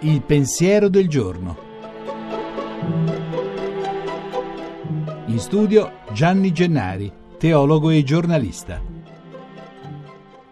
Il pensiero del giorno. In studio Gianni Gennari, teologo e giornalista.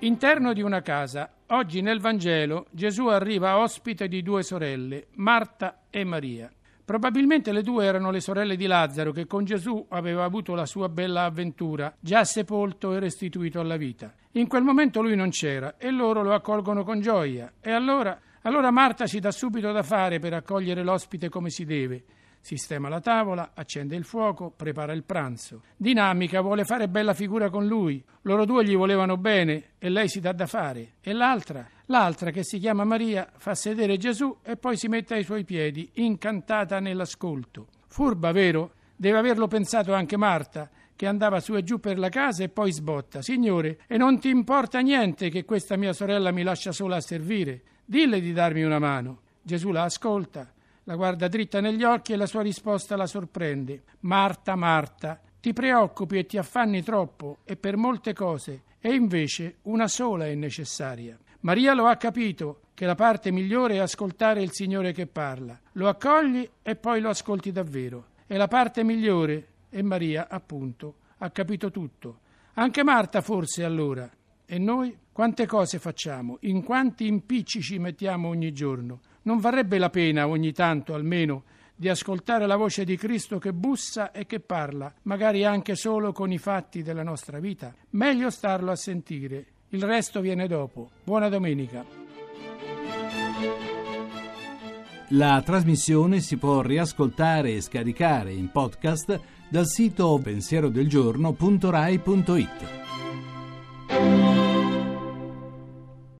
Interno di una casa. Oggi nel Vangelo Gesù arriva ospite di due sorelle, Marta e Maria. Probabilmente le due erano le sorelle di Lazzaro che con Gesù aveva avuto la sua bella avventura, già sepolto e restituito alla vita. In quel momento lui non c'era e loro lo accolgono con gioia. E allora allora Marta si dà subito da fare per accogliere l'ospite come si deve. Sistema la tavola, accende il fuoco, prepara il pranzo. Dinamica vuole fare bella figura con lui. Loro due gli volevano bene e lei si dà da fare. E l'altra? L'altra, che si chiama Maria, fa sedere Gesù e poi si mette ai suoi piedi, incantata nell'ascolto. Furba, vero? Deve averlo pensato anche Marta, che andava su e giù per la casa e poi sbotta. Signore, e non ti importa niente che questa mia sorella mi lascia sola a servire? Dille di darmi una mano. Gesù la ascolta, la guarda dritta negli occhi e la sua risposta la sorprende. Marta, Marta, ti preoccupi e ti affanni troppo e per molte cose, e invece una sola è necessaria. Maria lo ha capito che la parte migliore è ascoltare il Signore che parla. Lo accogli e poi lo ascolti davvero. È la parte migliore e Maria, appunto, ha capito tutto. Anche Marta forse allora. E noi quante cose facciamo, in quanti impicci ci mettiamo ogni giorno. Non varrebbe la pena ogni tanto almeno di ascoltare la voce di Cristo che bussa e che parla, magari anche solo con i fatti della nostra vita. Meglio starlo a sentire. Il resto viene dopo. Buona domenica. La trasmissione si può riascoltare e scaricare in podcast dal sito pensierodelgiorno.rai.it.